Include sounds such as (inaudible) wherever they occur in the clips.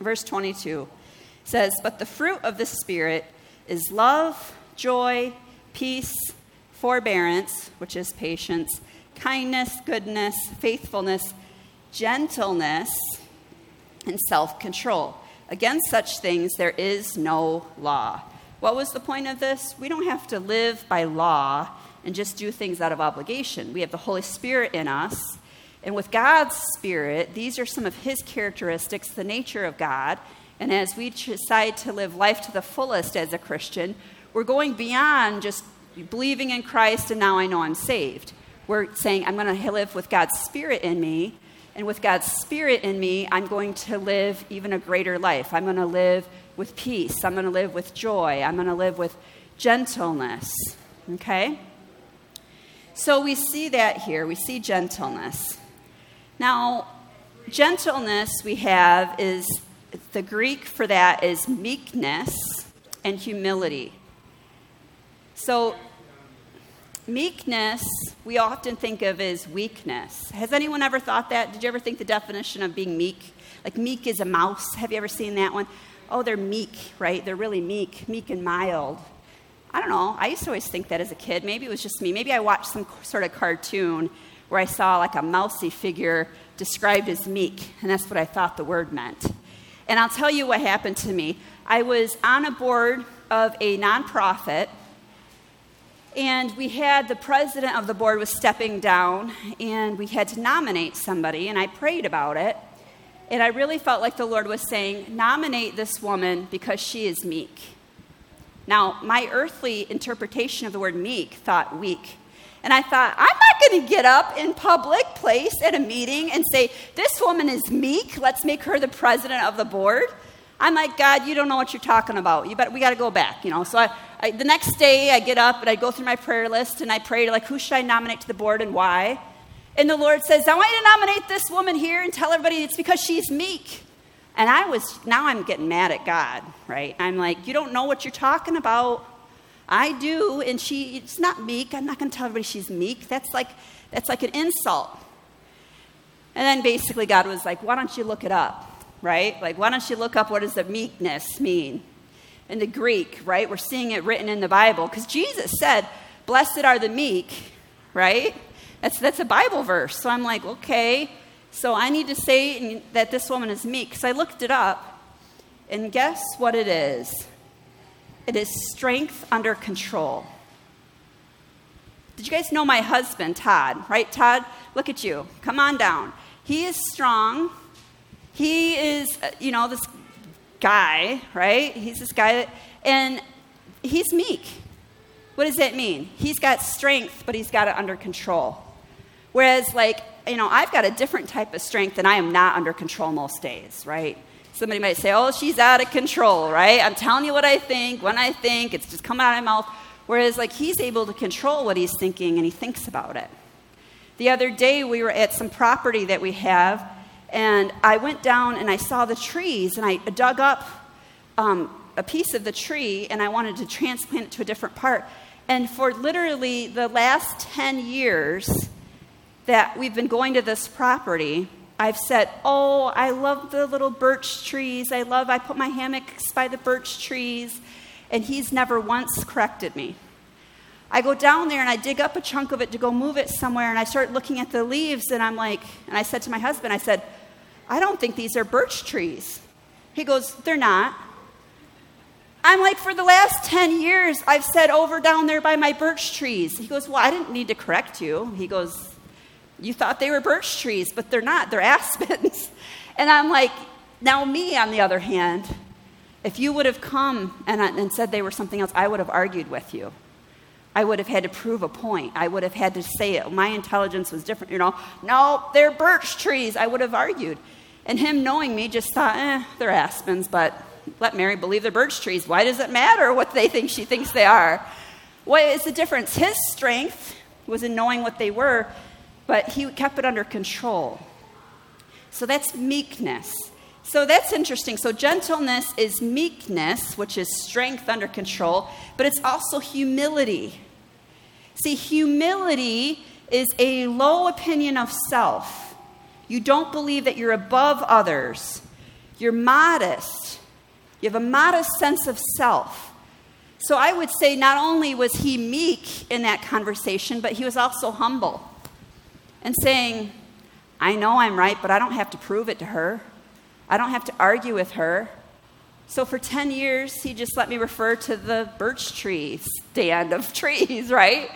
Verse 22 says, But the fruit of the Spirit is love, joy, peace, forbearance, which is patience, kindness, goodness, faithfulness, gentleness, and self control. Against such things there is no law. What was the point of this? We don't have to live by law and just do things out of obligation. We have the Holy Spirit in us. And with God's Spirit, these are some of His characteristics, the nature of God. And as we decide to live life to the fullest as a Christian, we're going beyond just believing in Christ and now I know I'm saved. We're saying, I'm going to live with God's Spirit in me. And with God's Spirit in me, I'm going to live even a greater life. I'm going to live with peace. I'm going to live with joy. I'm going to live with gentleness. Okay? So we see that here. We see gentleness. Now, gentleness we have is the Greek for that is meekness and humility. So, meekness we often think of as weakness. Has anyone ever thought that? Did you ever think the definition of being meek? Like, meek is a mouse. Have you ever seen that one? Oh, they're meek, right? They're really meek, meek and mild. I don't know. I used to always think that as a kid. Maybe it was just me. Maybe I watched some sort of cartoon where I saw like a mousy figure described as meek, and that's what I thought the word meant. And I'll tell you what happened to me. I was on a board of a nonprofit, and we had the president of the board was stepping down, and we had to nominate somebody, and I prayed about it. And I really felt like the Lord was saying, nominate this woman because she is meek. Now, my earthly interpretation of the word meek thought weak. And I thought, I'm not going to get up in public place at a meeting and say, This woman is meek. Let's make her the president of the board. I'm like, God, you don't know what you're talking about. You better, we got to go back, you know. So I, I, the next day, I get up and I go through my prayer list and I pray, like, who should I nominate to the board and why? And the Lord says, I want you to nominate this woman here and tell everybody it's because she's meek. And I was, now I'm getting mad at God, right? I'm like, you don't know what you're talking about. I do, and she, it's not meek. I'm not going to tell everybody she's meek. That's like, that's like an insult. And then basically God was like, why don't you look it up, right? Like, why don't you look up what does the meekness mean? In the Greek, right? We're seeing it written in the Bible because Jesus said, blessed are the meek, right? That's, that's a Bible verse. So I'm like, okay, so I need to say that this woman is meek. So I looked it up, and guess what it is? It is strength under control. Did you guys know my husband, Todd? Right, Todd? Look at you. Come on down. He is strong. He is, uh, you know, this guy, right? He's this guy, that, and he's meek. What does that mean? He's got strength, but he's got it under control. Whereas, like, you know, I've got a different type of strength and I am not under control most days, right? Somebody might say, oh, she's out of control, right? I'm telling you what I think, when I think, it's just coming out of my mouth. Whereas, like, he's able to control what he's thinking and he thinks about it. The other day, we were at some property that we have, and I went down and I saw the trees, and I dug up um, a piece of the tree and I wanted to transplant it to a different part. And for literally the last 10 years, that we've been going to this property, I've said, Oh, I love the little birch trees. I love, I put my hammocks by the birch trees. And he's never once corrected me. I go down there and I dig up a chunk of it to go move it somewhere. And I start looking at the leaves and I'm like, and I said to my husband, I said, I don't think these are birch trees. He goes, They're not. I'm like, for the last 10 years, I've said over down there by my birch trees. He goes, Well, I didn't need to correct you. He goes, you thought they were birch trees, but they're not, they're (laughs) aspens. And I'm like, now, me, on the other hand, if you would have come and, and said they were something else, I would have argued with you. I would have had to prove a point. I would have had to say it. My intelligence was different, you know. No, they're birch trees. I would have argued. And him knowing me just thought, eh, they're aspens, but let Mary believe they're birch trees. Why does it matter what they think she thinks they are? What is the difference? His strength was in knowing what they were, but he kept it under control. So that's meekness. So that's interesting. So gentleness is meekness, which is strength under control, but it's also humility. See, humility is a low opinion of self. You don't believe that you're above others. You're modest. You have a modest sense of self. So I would say not only was he meek in that conversation, but he was also humble and saying, I know I'm right, but I don't have to prove it to her. I don't have to argue with her. So for 10 years, he just let me refer to the birch tree stand of (laughs) trees, right?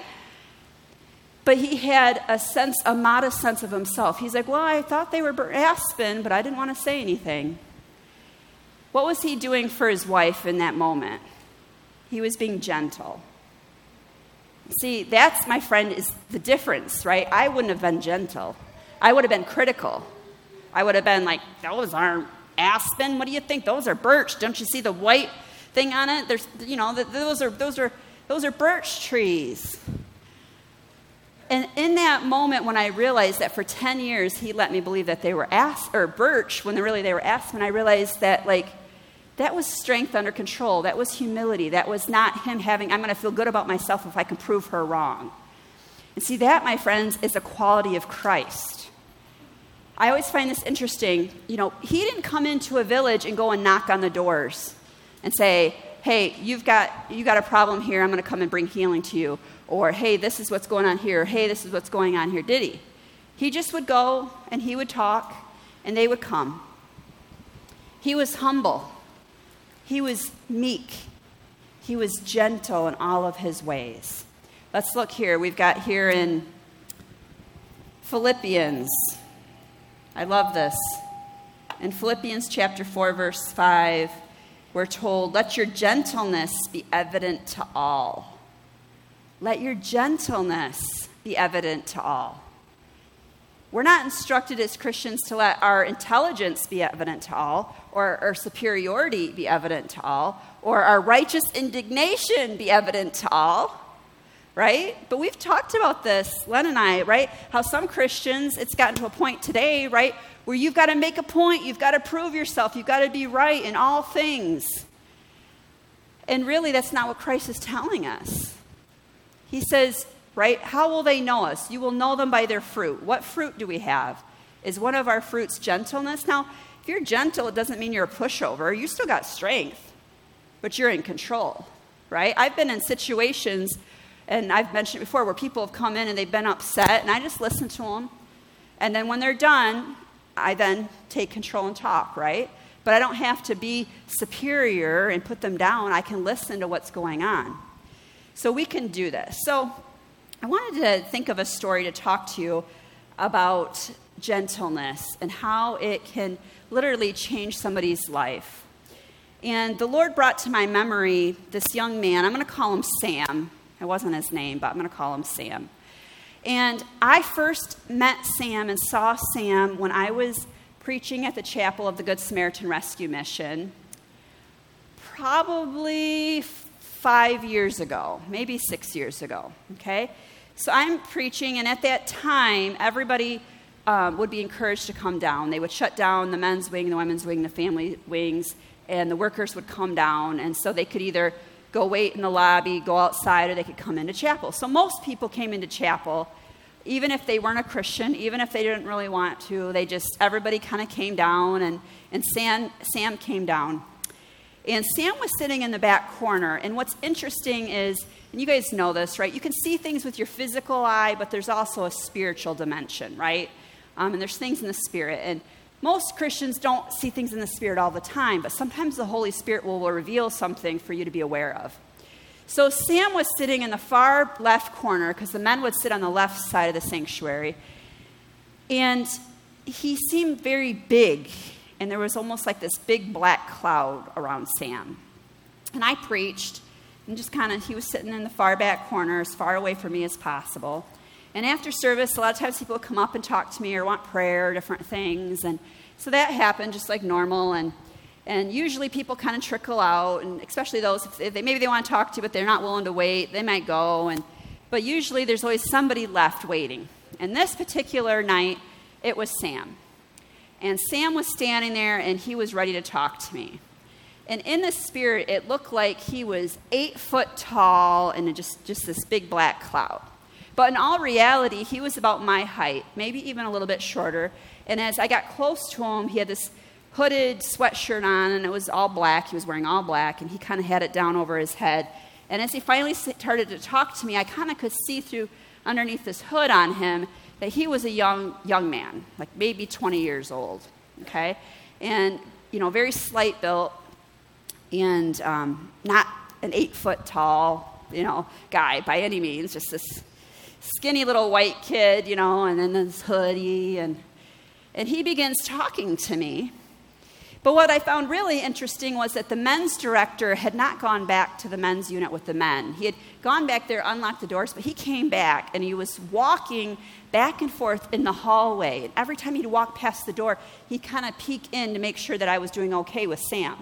But he had a sense, a modest sense of himself. He's like, Well, I thought they were aspen, but I didn't want to say anything. What was he doing for his wife in that moment? He was being gentle. See, that's, my friend, is the difference, right? I wouldn't have been gentle. I would have been critical. I would have been like, those aren't aspen. What do you think? Those are birch. Don't you see the white thing on it? There's, you know, those are, those are, those are birch trees. And in that moment, when I realized that for 10 years he let me believe that they were aspen or birch, when really they were aspen, I realized that, like, that was strength under control. That was humility. That was not him having, I'm going to feel good about myself if I can prove her wrong. And see, that, my friends, is a quality of Christ. I always find this interesting. You know, he didn't come into a village and go and knock on the doors and say, hey, you've got, you got a problem here. I'm going to come and bring healing to you. Or, hey, this is what's going on here. Hey, this is what's going on here. Did he? He just would go and he would talk and they would come. He was humble. He was meek. He was gentle in all of his ways. Let's look here. We've got here in Philippians. I love this. In Philippians chapter 4, verse 5, we're told, Let your gentleness be evident to all. Let your gentleness be evident to all. We're not instructed as Christians to let our intelligence be evident to all, or our superiority be evident to all, or our righteous indignation be evident to all, right? But we've talked about this, Len and I, right? How some Christians, it's gotten to a point today, right, where you've got to make a point, you've got to prove yourself, you've got to be right in all things. And really, that's not what Christ is telling us. He says, right? How will they know us? You will know them by their fruit. What fruit do we have? Is one of our fruits gentleness? Now, if you're gentle, it doesn't mean you're a pushover. You still got strength, but you're in control, right? I've been in situations, and I've mentioned before, where people have come in and they've been upset, and I just listen to them. And then when they're done, I then take control and talk, right? But I don't have to be superior and put them down. I can listen to what's going on. So we can do this. So I wanted to think of a story to talk to you about gentleness and how it can literally change somebody's life. And the Lord brought to my memory this young man. I'm going to call him Sam. It wasn't his name, but I'm going to call him Sam. And I first met Sam and saw Sam when I was preaching at the chapel of the Good Samaritan Rescue Mission, probably five years ago, maybe six years ago. Okay? So I'm preaching, and at that time, everybody um, would be encouraged to come down. They would shut down the men's wing, the women's wing, the family wings, and the workers would come down. And so they could either go wait in the lobby, go outside, or they could come into chapel. So most people came into chapel, even if they weren't a Christian, even if they didn't really want to. They just, everybody kind of came down, and, and Sam, Sam came down. And Sam was sitting in the back corner. And what's interesting is, and you guys know this, right? You can see things with your physical eye, but there's also a spiritual dimension, right? Um, and there's things in the spirit. And most Christians don't see things in the spirit all the time, but sometimes the Holy Spirit will, will reveal something for you to be aware of. So Sam was sitting in the far left corner because the men would sit on the left side of the sanctuary. And he seemed very big, and there was almost like this big black cloud around Sam. And I preached, and just kind of, he was sitting in the far back corner, as far away from me as possible. And after service, a lot of times people come up and talk to me or want prayer different things. And so that happened just like normal. And, and usually people kind of trickle out, and especially those, if they, maybe they want to talk to you, but they're not willing to wait, they might go. And, but usually there's always somebody left waiting. And this particular night, it was Sam. And Sam was standing there and he was ready to talk to me. And in the spirit, it looked like he was eight foot tall and just, just this big black cloud. But in all reality, he was about my height, maybe even a little bit shorter. And as I got close to him, he had this hooded sweatshirt on, and it was all black. He was wearing all black, and he kind of had it down over his head. And as he finally started to talk to me, I kind of could see through underneath this hood on him that he was a young young man, like maybe 20 years old. Okay, and you know, very slight built, and um, not an eight foot tall, you know, guy by any means. Just this skinny little white kid, you know, and then this hoodie, and and he begins talking to me. But what I found really interesting was that the men's director had not gone back to the men's unit with the men. He had gone back there, unlocked the doors, but he came back and he was walking back and forth in the hallway. And every time he'd walk past the door, he'd kind of peek in to make sure that I was doing okay with Sam,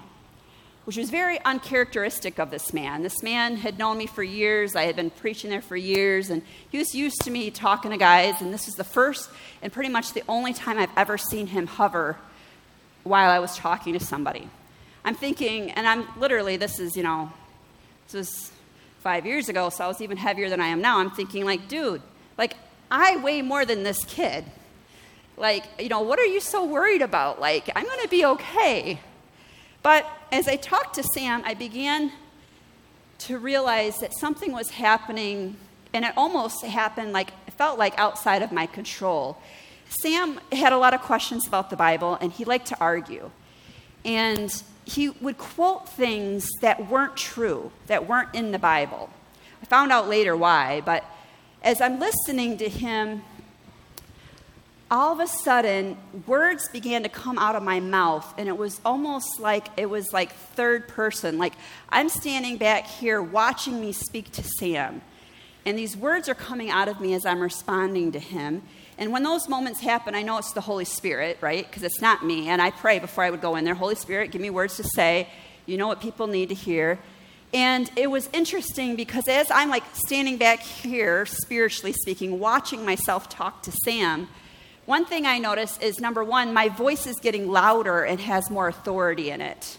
which was very uncharacteristic of this man. This man had known me for years. I had been preaching there for years, and he was used to me talking to guys. And this was the first and pretty much the only time I've ever seen him hover while I was talking to somebody. I'm thinking, and I'm literally, this is, you know, this was five years ago, so I was even heavier than I am now. I'm thinking, like, dude, like, I weigh more than this kid. Like, you know, what are you so worried about? Like, I'm going to be okay. But as I talked to Sam, I began to realize that something was happening, and it almost happened like, it felt like outside of my control. Sam had a lot of questions about the Bible, and he liked to argue. And he would quote things that weren't true, that weren't in the Bible. I found out later why, but as I'm listening to him, all of a sudden, words began to come out of my mouth, and it was almost like it was like third person. Like I'm standing back here watching me speak to Sam, and these words are coming out of me as I'm responding to him. And when those moments happen, I know it's the Holy Spirit, right? Because it's not me. And I pray before I would go in there Holy Spirit, give me words to say. You know what people need to hear. And it was interesting because as I'm like standing back here, spiritually speaking, watching myself talk to Sam, one thing I noticed is number one, my voice is getting louder and has more authority in it.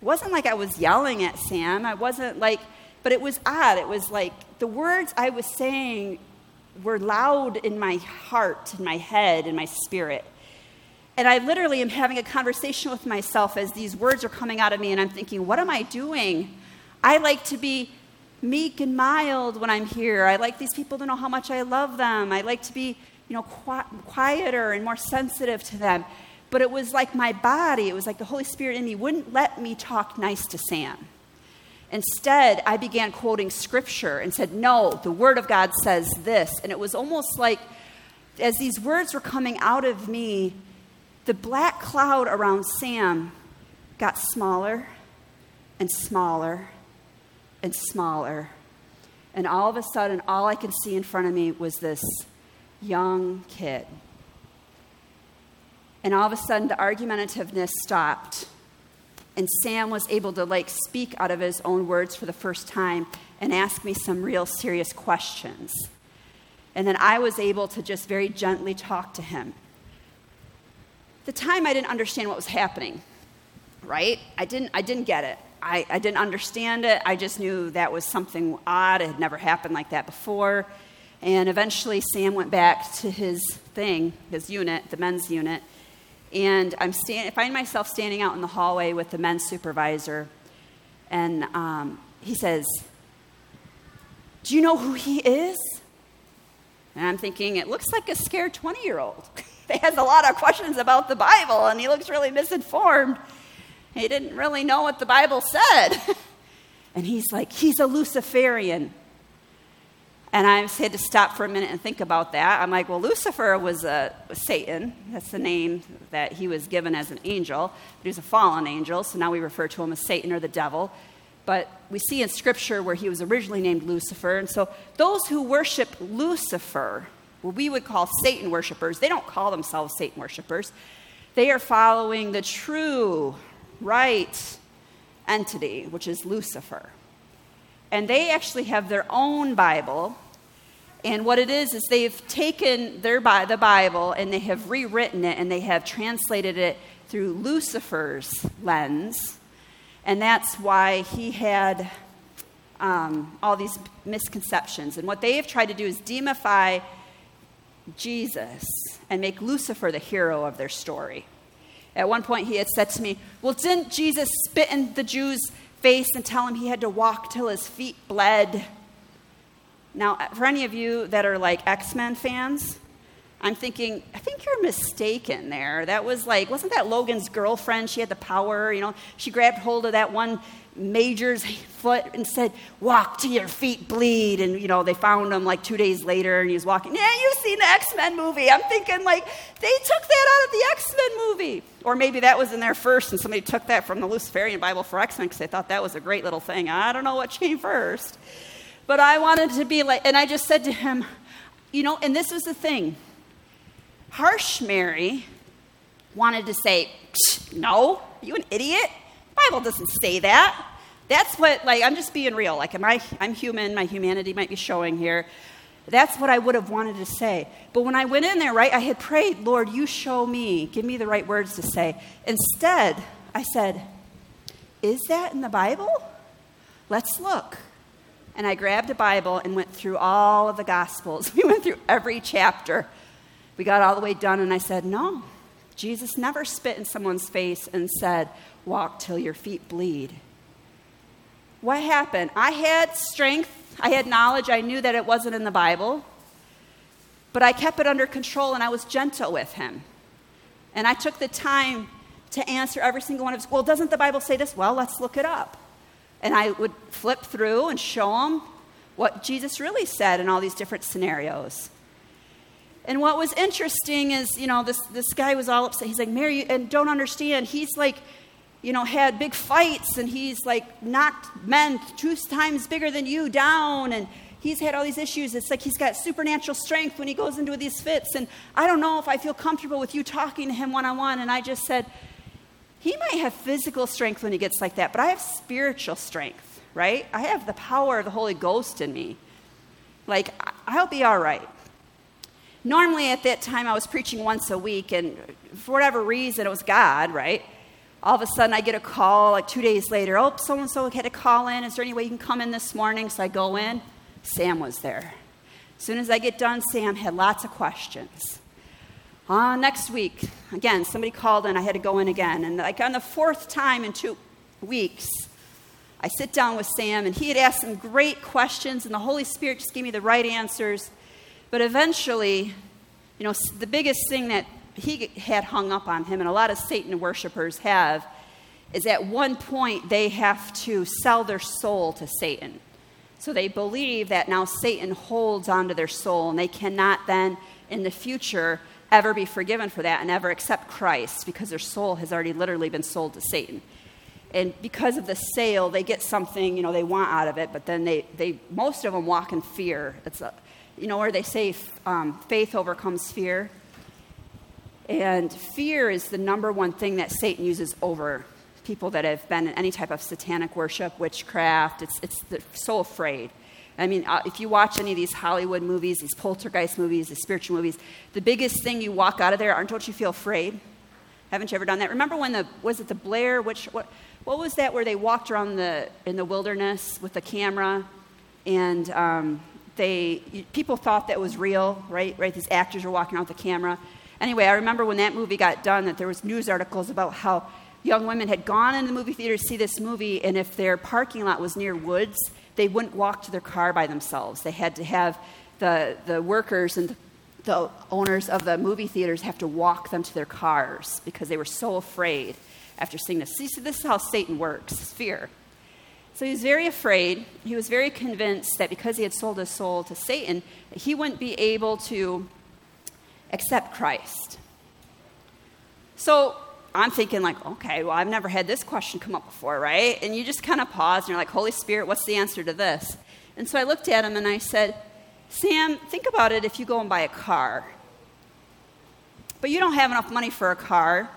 It wasn't like I was yelling at Sam. I wasn't like, but it was odd. It was like the words I was saying were loud in my heart, in my head, in my spirit. And I literally am having a conversation with myself as these words are coming out of me, and I'm thinking, what am I doing? I like to be meek and mild when I'm here. I like these people to know how much I love them. I like to be, you know, quieter and more sensitive to them. But it was like my body, it was like the Holy Spirit in me wouldn't let me talk nice to Sam. Instead, I began quoting scripture and said, No, the Word of God says this. And it was almost like as these words were coming out of me, the black cloud around Sam got smaller and smaller and smaller. And all of a sudden, all I could see in front of me was this young kid. And all of a sudden, the argumentativeness stopped. And Sam was able to like speak out of his own words for the first time and ask me some real serious questions. And then I was able to just very gently talk to him. the time I didn't understand what was happening, right? I didn't, I didn't get it. I, I didn't understand it. I just knew that was something odd. It had never happened like that before. And eventually, Sam went back to his thing, his unit, the men's unit. And I'm stand, I find myself standing out in the hallway with the men's supervisor. And um, he says, Do you know who he is? And I'm thinking, It looks like a scared 20 year old. (laughs) he has a lot of questions about the Bible, and he looks really misinformed. He didn't really know what the Bible said. (laughs) and he's like, he's a Luciferian. And I had to stop for a minute and think about that. I'm like, well, Lucifer was, a, was Satan. That's the name that he was given as an angel. But he was a fallen angel, so now we refer to him as Satan or the devil. But we see in Scripture where he was originally named Lucifer. And so those who worship Lucifer, what we would call Satan worshipers, they don't call themselves Satan worshipers. They are following the true right entity, which is Lucifer. And they actually have their own Bible. And what it is, is they've taken their, the Bible and they have rewritten it and they have translated it through Lucifer's lens. And that's why he had um, all these misconceptions. And what they have tried to do is demify Jesus and make Lucifer the hero of their story. At one point, he had said to me, Well, didn't Jesus spit in the Jew's face and tell him he had to walk till his feet bled? Now, for any of you that are like X Men fans, I'm thinking, I think you're mistaken there. That was like, wasn't that Logan's girlfriend? She had the power, you know. She grabbed hold of that one major's foot and said, Walk till your feet bleed. And, you know, they found him like two days later and he was walking. Yeah, you've seen the X Men movie. I'm thinking, like, they took that out of the X Men movie. Or maybe that was in there first and somebody took that from the Luciferian Bible for X Men because they thought that was a great little thing. I don't know what came first. But I wanted to be like, and I just said to him, You know, and this was the thing. Harsh Mary wanted to say, No, you an idiot? Bible doesn't say that. That's what, like, I'm just being real. Like, am I, I'm human, my humanity might be showing here. That's what I would have wanted to say. But when I went in there, right, I had prayed, Lord, you show me, give me the right words to say. Instead, I said, Is that in the Bible? Let's look. And I grabbed a Bible and went through all of the Gospels. (laughs) We went through every chapter. We got all the way done, and I said, No, Jesus never spit in someone's face and said, Walk till your feet bleed. What happened? I had strength, I had knowledge, I knew that it wasn't in the Bible, but I kept it under control and I was gentle with him. And I took the time to answer every single one of his, well, doesn't the Bible say this? Well, let's look it up. And I would flip through and show him what Jesus really said in all these different scenarios. And what was interesting is, you know, this, this guy was all upset. He's like, Mary, and don't understand. He's like, you know, had big fights and he's like knocked men two times bigger than you down and he's had all these issues. It's like he's got supernatural strength when he goes into these fits. And I don't know if I feel comfortable with you talking to him one on one. And I just said, he might have physical strength when he gets like that, but I have spiritual strength, right? I have the power of the Holy Ghost in me. Like, I'll be all right. Normally, at that time, I was preaching once a week, and for whatever reason, it was God, right? All of a sudden I get a call like two days later. Oh, so and so had a call in. Is there any way you can come in this morning? So I go in. Sam was there. As soon as I get done, Sam had lots of questions. Uh, next week, again, somebody called in. I had to go in again. And like on the fourth time in two weeks, I sit down with Sam, and he had asked some great questions, and the Holy Spirit just gave me the right answers. But eventually, you know, the biggest thing that he had hung up on him, and a lot of Satan worshippers have, is at one point they have to sell their soul to Satan. So they believe that now Satan holds onto their soul, and they cannot then, in the future, ever be forgiven for that and ever accept Christ because their soul has already literally been sold to Satan. And because of the sale, they get something, you know, they want out of it, but then they, they most of them walk in fear. It's a, you know, where they say um, faith overcomes fear. And fear is the number one thing that Satan uses over people that have been in any type of satanic worship, witchcraft. It's, it's so afraid. I mean, uh, if you watch any of these Hollywood movies, these poltergeist movies, these spiritual movies, the biggest thing you walk out of there, aren't don't you feel afraid? Haven't you ever done that? Remember when the was it the Blair? Witch what what was that where they walked around the in the wilderness with the camera, and um, they people thought that was real, right? Right? These actors were walking around with the camera, Anyway, I remember when that movie got done that there was news articles about how young women had gone in the movie theater to see this movie, and if their parking lot was near woods, they wouldn't walk to their car by themselves. They had to have the, the workers and the, the owners of the movie theaters have to walk them to their cars because they were so afraid after seeing this. See, so this is how Satan works fear. So he was very afraid. He was very convinced that because he had sold his soul to Satan, he wouldn't be able to accept Christ. So I'm thinking, like, okay, well, I've never had this question come up before, right? And you just kind of pause and you're like, Holy Spirit, what's the answer to this? And so I looked at him and I said, Sam, think about it if you go and buy a car, but you don't have enough money for a car,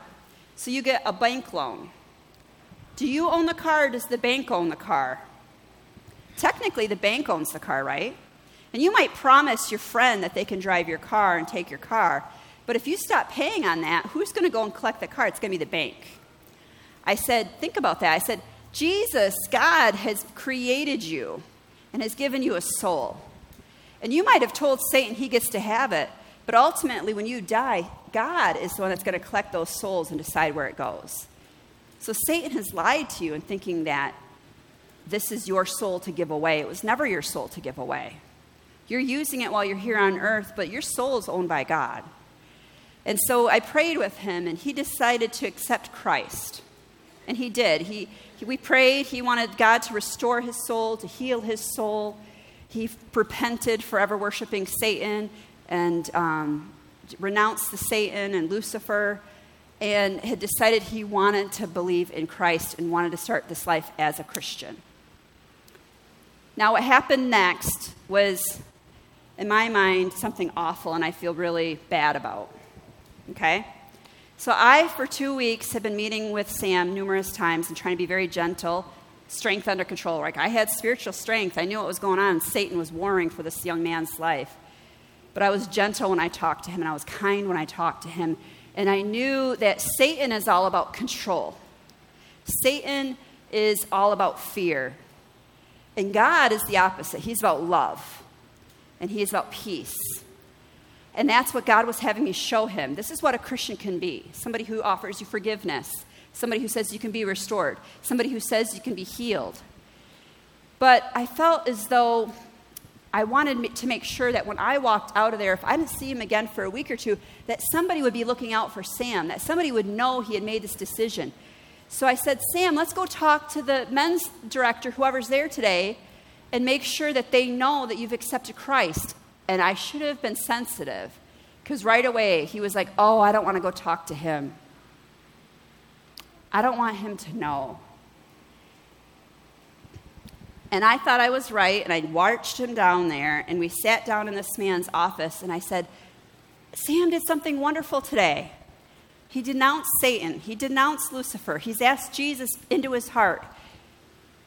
so you get a bank loan. Do you own the car or does the bank own the car? Technically, the bank owns the car, right? And you might promise your friend that they can drive your car and take your car, but if you stop paying on that, who's going to go and collect the car? It's going to be the bank. I said, think about that. I said, Jesus, God, has created you and has given you a soul. And you might have told Satan he gets to have it, but ultimately, when you die, God is the one that's going to collect those souls and decide where it goes. So Satan has lied to you in thinking that this is your soul to give away. It was never your soul to give away. You're using it while you're here on earth, but your soul is owned by God. And so I prayed with him, and he decided to accept Christ. And he did. He, he, we prayed. He wanted God to restore his soul, to heal his soul. He repented forever worshiping Satan and um, renounced the Satan and Lucifer and had decided he wanted to believe in Christ and wanted to start this life as a Christian. Now, what happened next was, in my mind, something awful and I feel really bad about. Okay? So, I, for two weeks, have been meeting with Sam numerous times and trying to be very gentle, strength under control. Like, I had spiritual strength. I knew what was going on. Satan was warring for this young man's life. But I was gentle when I talked to him, and I was kind when I talked to him. And I knew that Satan is all about control. Satan is all about fear. And God is the opposite. He's about love, and He is about peace. And that's what God was having me show him. This is what a Christian can be somebody who offers you forgiveness, somebody who says you can be restored, somebody who says you can be healed. But I felt as though I wanted to make sure that when I walked out of there, if I didn't see him again for a week or two, that somebody would be looking out for Sam, that somebody would know he had made this decision. So I said, Sam, let's go talk to the men's director, whoever's there today, and make sure that they know that you've accepted Christ. And I should have been sensitive because right away he was like, Oh, I don't want to go talk to him. I don't want him to know. And I thought I was right, and I marched him down there, and we sat down in this man's office, and I said, Sam did something wonderful today. He denounced Satan, he denounced Lucifer, he's asked Jesus into his heart,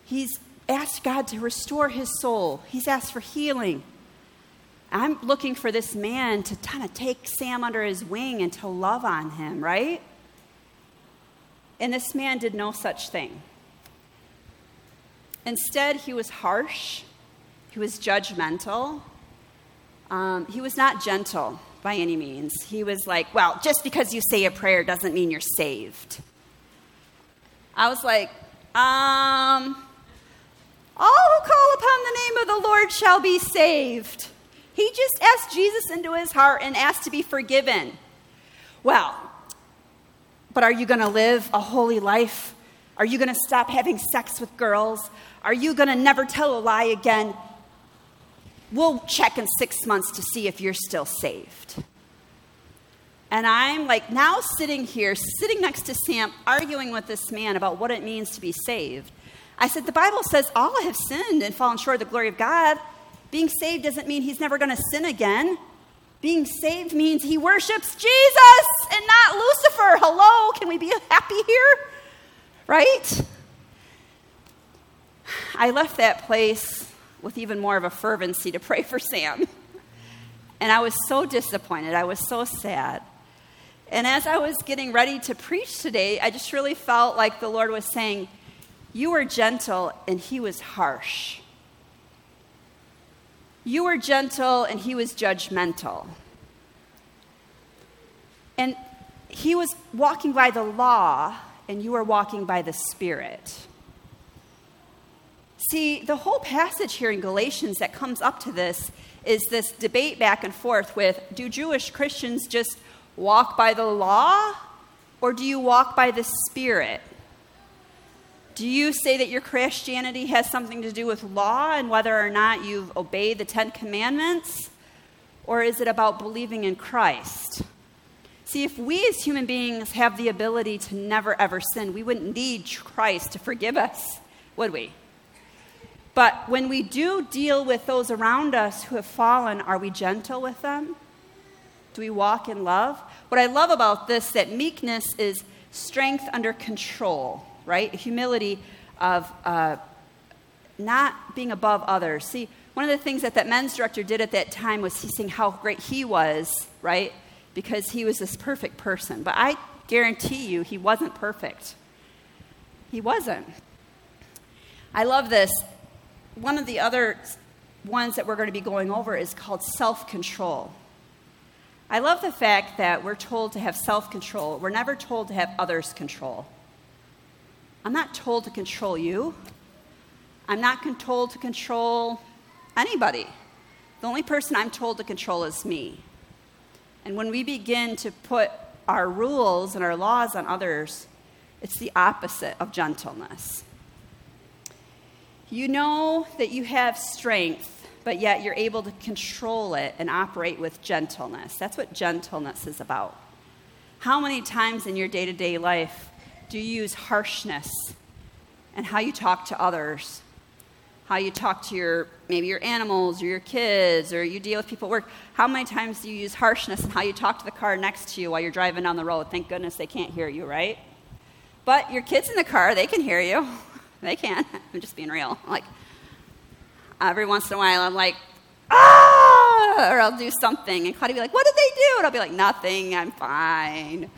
he's asked God to restore his soul, he's asked for healing. I'm looking for this man to kind of take Sam under his wing and to love on him, right? And this man did no such thing. Instead, he was harsh, he was judgmental, um, he was not gentle by any means. He was like, Well, just because you say a prayer doesn't mean you're saved. I was like, Um, all who call upon the name of the Lord shall be saved. He just asked Jesus into his heart and asked to be forgiven. Well, but are you going to live a holy life? Are you going to stop having sex with girls? Are you going to never tell a lie again? We'll check in six months to see if you're still saved. And I'm like now sitting here, sitting next to Sam, arguing with this man about what it means to be saved. I said, The Bible says all have sinned and fallen short of the glory of God. Being saved doesn't mean he's never going to sin again. Being saved means he worships Jesus and not Lucifer. Hello, can we be happy here? Right? I left that place with even more of a fervency to pray for Sam. And I was so disappointed. I was so sad. And as I was getting ready to preach today, I just really felt like the Lord was saying, You were gentle, and He was harsh. You were gentle, and He was judgmental. And He was walking by the law, and you were walking by the Spirit. See, the whole passage here in Galatians that comes up to this is this debate back and forth with do Jewish Christians just walk by the law or do you walk by the Spirit? Do you say that your Christianity has something to do with law and whether or not you've obeyed the Ten Commandments? Or is it about believing in Christ? See, if we as human beings have the ability to never ever sin, we wouldn't need Christ to forgive us, would we? But when we do deal with those around us who have fallen, are we gentle with them? Do we walk in love? What I love about this that meekness is strength under control, right? Humility of uh, not being above others. See, one of the things that that men's director did at that time was he saying how great he was, right? Because he was this perfect person. But I guarantee you, he wasn't perfect. He wasn't. I love this one of the other ones that we're going to be going over is called self control. I love the fact that we're told to have self control. We're never told to have others control. I'm not told to control you. I'm not told to control anybody. The only person I'm told to control is me. And when we begin to put our rules and our laws on others, it's the opposite of gentleness. You know that you have strength, but yet you're able to control it and operate with gentleness. That's what gentleness is about. How many times in your day to day life do you use harshness and how you talk to others? How you talk to your maybe your animals or your kids or you deal with people at work. How many times do you use harshness and how you talk to the car next to you while you're driving down the road? Thank goodness they can't hear you, right? But your kids in the car, they can hear you. (laughs) They can. (laughs) I'm just being real. Like, every once in a while, I'm like, ah, or I'll do something. And Claudia will be like, what did they do? And I'll be like, nothing. I'm fine.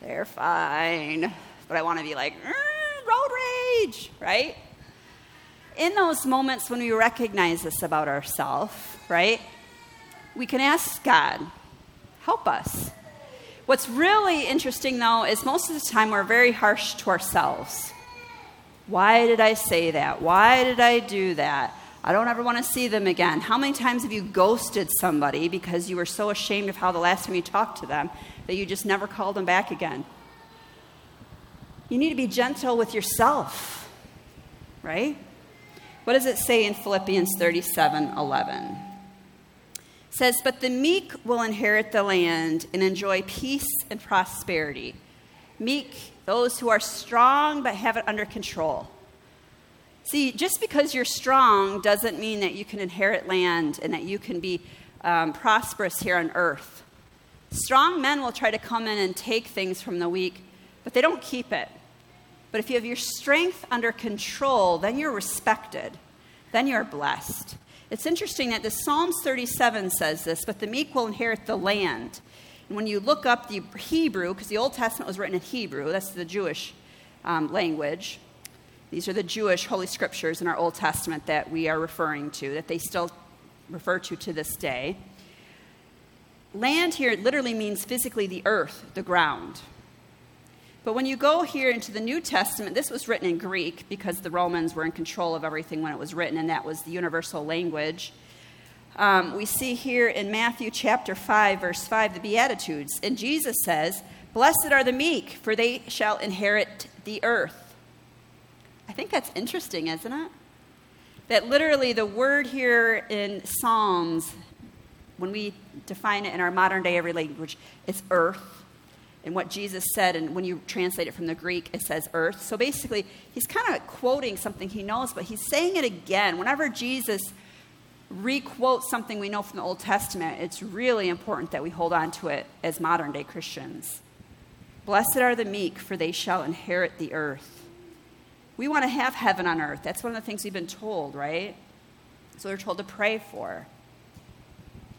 They're fine. But I want to be like, mm, road rage, right? In those moments when we recognize this about ourselves, right, we can ask God, help us. What's really interesting, though, is most of the time we're very harsh to ourselves. Why did I say that? Why did I do that? I don't ever want to see them again. How many times have you ghosted somebody because you were so ashamed of how the last time you talked to them that you just never called them back again? You need to be gentle with yourself, right? What does it say in Philippians 37 11? says, But the meek will inherit the land and enjoy peace and prosperity. Meek, those who are strong but have it under control. See, just because you're strong doesn't mean that you can inherit land and that you can be um, prosperous here on earth. Strong men will try to come in and take things from the weak, but they don't keep it. But if you have your strength under control, then you're respected, then you're blessed. It's interesting that the Psalms 37 says this, but the meek will inherit the land. And when you look up the Hebrew, because the Old Testament was written in Hebrew, that's the Jewish um, language. These are the Jewish holy scriptures in our Old Testament that we are referring to, that they still refer to to this day. Land here literally means physically the earth, the ground. But when you go here into the New Testament, this was written in Greek because the Romans were in control of everything when it was written, and that was the universal language. Um, we see here in Matthew chapter 5, verse 5, the Beatitudes. And Jesus says, Blessed are the meek, for they shall inherit the earth. I think that's interesting, isn't it? That literally the word here in Psalms, when we define it in our modern day every language, it's earth and what Jesus said, and when you translate it from the Greek, it says earth. So basically, he's kind of quoting something he knows, but he's saying it again. Whenever Jesus requotes something we know from the Old Testament, it's really important that we hold on to it as modern day Christians. Blessed are the meek, for they shall inherit the earth. We want to have heaven on earth. That's one of the things we've been told, right? So we're told to pray for.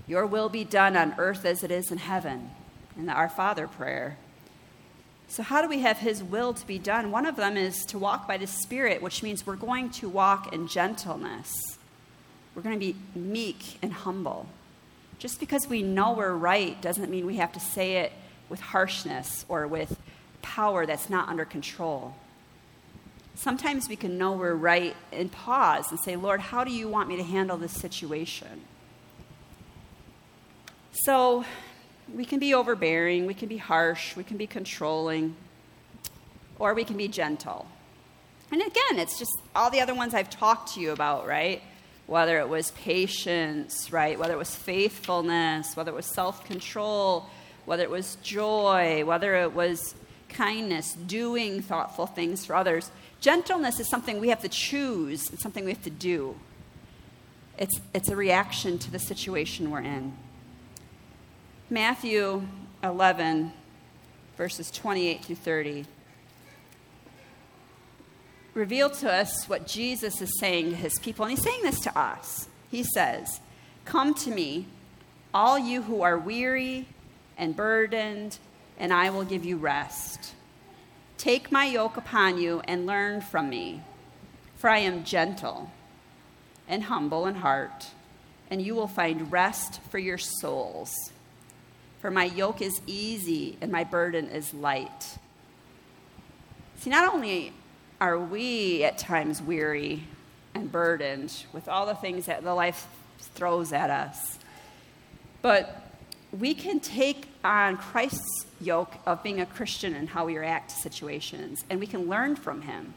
Your will be done on earth as it is in heaven in the Our Father prayer. So, how do we have His will to be done? One of them is to walk by the Spirit, which means we're going to walk in gentleness. We're going to be meek and humble. Just because we know we're right doesn't mean we have to say it with harshness or with power that's not under control. Sometimes we can know we're right and pause and say, Lord, how do you want me to handle this situation? So, we can be overbearing, we can be harsh, we can be controlling, or we can be gentle. And again, it's just all the other ones I've talked to you about, right? Whether it was patience, right? Whether it was faithfulness, whether it was self control, whether it was joy, whether it was kindness, doing thoughtful things for others. Gentleness is something we have to choose, it's something we have to do. It's, it's a reaction to the situation we're in. Matthew 11, verses 28 through 30, reveal to us what Jesus is saying to his people. And he's saying this to us. He says, Come to me, all you who are weary and burdened, and I will give you rest. Take my yoke upon you and learn from me, for I am gentle and humble in heart, and you will find rest for your souls. For my yoke is easy and my burden is light. See, not only are we at times weary and burdened with all the things that the life throws at us, but we can take on Christ's yoke of being a Christian and how we react to situations, and we can learn from him.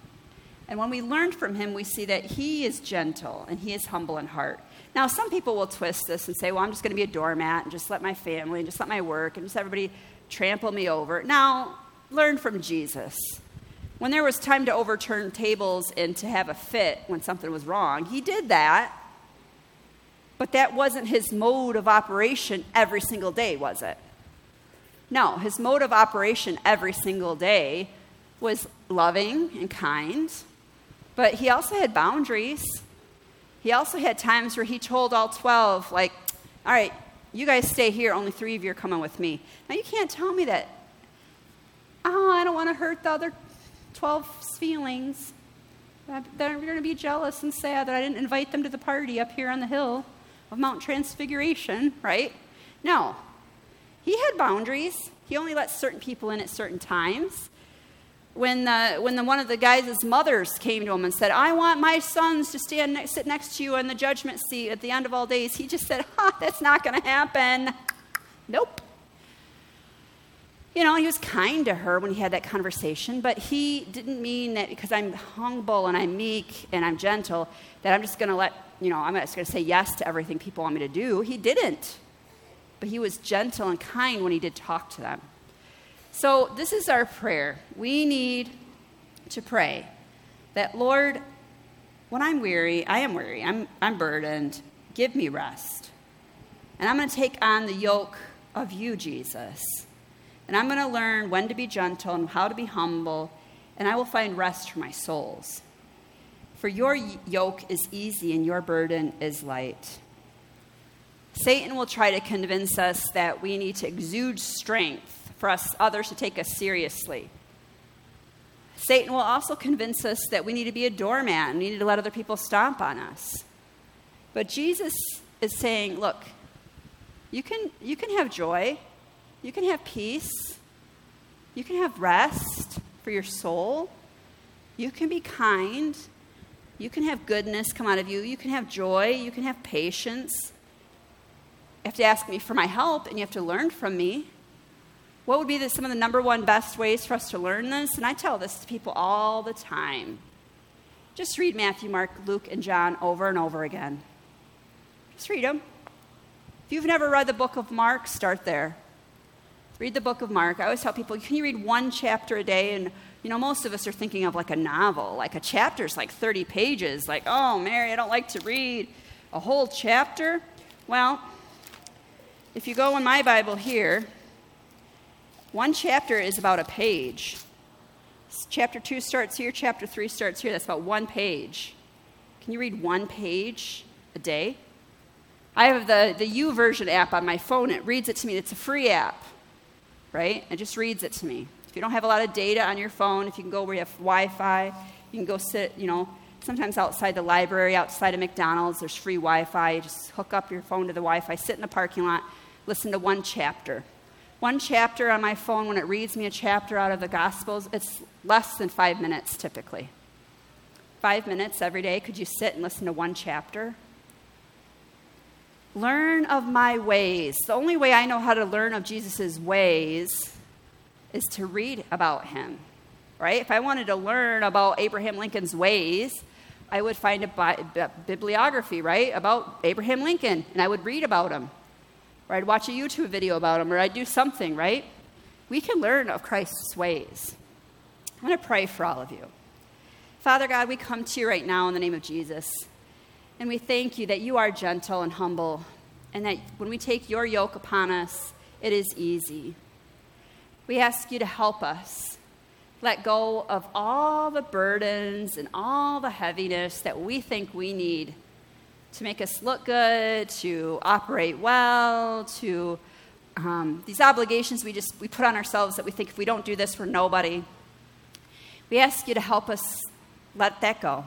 And when we learn from him, we see that he is gentle and he is humble in heart. Now, some people will twist this and say, well, I'm just going to be a doormat and just let my family and just let my work and just everybody trample me over. Now, learn from Jesus. When there was time to overturn tables and to have a fit when something was wrong, he did that. But that wasn't his mode of operation every single day, was it? No, his mode of operation every single day was loving and kind, but he also had boundaries. He also had times where he told all 12, like, all right, you guys stay here, only three of you are coming with me. Now, you can't tell me that, oh, I don't want to hurt the other 12's feelings. They're going to be jealous and sad that I didn't invite them to the party up here on the hill of Mount Transfiguration, right? No. He had boundaries. He only let certain people in at certain times. When, the, when the, one of the guys' mothers came to him and said, I want my sons to stand next, sit next to you in the judgment seat at the end of all days, he just said, ha, that's not going to happen. Nope. You know, he was kind to her when he had that conversation, but he didn't mean that because I'm humble and I'm meek and I'm gentle, that I'm just going to let you know, I'm just going to say yes to everything people want me to do. He didn't. But he was gentle and kind when he did talk to them. So, this is our prayer. We need to pray that, Lord, when I'm weary, I am weary, I'm, I'm burdened, give me rest. And I'm going to take on the yoke of you, Jesus. And I'm going to learn when to be gentle and how to be humble, and I will find rest for my souls. For your yoke is easy and your burden is light. Satan will try to convince us that we need to exude strength for us others to take us seriously. Satan will also convince us that we need to be a doorman, we need to let other people stomp on us. But Jesus is saying, look, you can, you can have joy, you can have peace, you can have rest for your soul, you can be kind, you can have goodness come out of you. You can have joy. You can have patience. You have to ask me for my help, and you have to learn from me. What would be the, some of the number one best ways for us to learn this? And I tell this to people all the time. Just read Matthew, Mark, Luke, and John over and over again. Just read them. If you've never read the book of Mark, start there. Read the book of Mark. I always tell people, can you read one chapter a day and you know, most of us are thinking of like a novel, like a chapter's like 30 pages, like, oh, Mary, I don't like to read a whole chapter. Well, if you go in my Bible here, one chapter is about a page. Chapter 2 starts here, chapter 3 starts here. That's about one page. Can you read one page a day? I have the, the YouVersion app on my phone. It reads it to me. It's a free app, right? It just reads it to me. If you don't have a lot of data on your phone, if you can go where you have Wi Fi, you can go sit, you know, sometimes outside the library, outside of McDonald's, there's free Wi Fi. Just hook up your phone to the Wi Fi, sit in the parking lot, listen to one chapter. One chapter on my phone, when it reads me a chapter out of the Gospels, it's less than five minutes typically. Five minutes every day, could you sit and listen to one chapter? Learn of my ways. The only way I know how to learn of Jesus' ways is to read about him, right? If I wanted to learn about Abraham Lincoln's ways, I would find a bi- bibliography, right, about Abraham Lincoln, and I would read about him. Or I'd watch a YouTube video about him, or I'd do something, right? We can learn of Christ's ways. I'm going to pray for all of you. Father God, we come to you right now in the name of Jesus, and we thank you that you are gentle and humble, and that when we take your yoke upon us, it is easy. We ask you to help us let go of all the burdens and all the heaviness that we think we need to make us look good, to operate well, to um, these obligations we just we put on ourselves that we think if we don't do this, we're nobody. We ask you to help us let that go.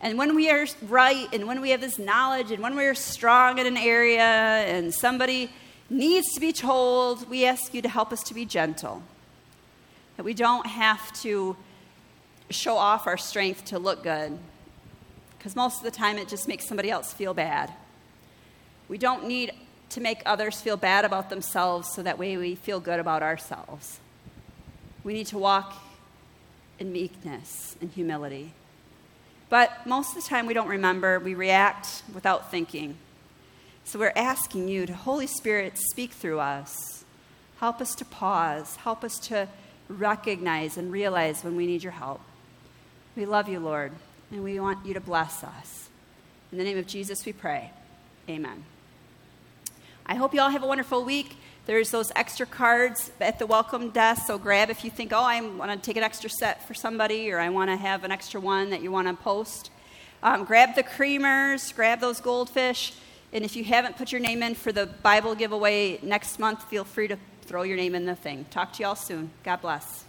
And when we are right, and when we have this knowledge, and when we are strong in an area, and somebody needs to be told, we ask you to help us to be gentle. That we don't have to show off our strength to look good, because most of the time it just makes somebody else feel bad. We don't need to make others feel bad about themselves so that way we feel good about ourselves. We need to walk in meekness and humility. But most of the time we don't remember, we react without thinking. So we're asking you to, Holy Spirit, speak through us. Help us to pause. Help us to recognize and realize when we need your help. We love you, Lord, and we want you to bless us. In the name of Jesus, we pray. Amen. I hope you all have a wonderful week. There's those extra cards at the welcome desk, so grab if you think, oh, I want to take an extra set for somebody, or I want to have an extra one that you want to post. Um, grab the creamers, grab those goldfish, and if you haven't put your name in for the Bible giveaway next month, feel free to throw your name in the thing. Talk to you all soon. God bless.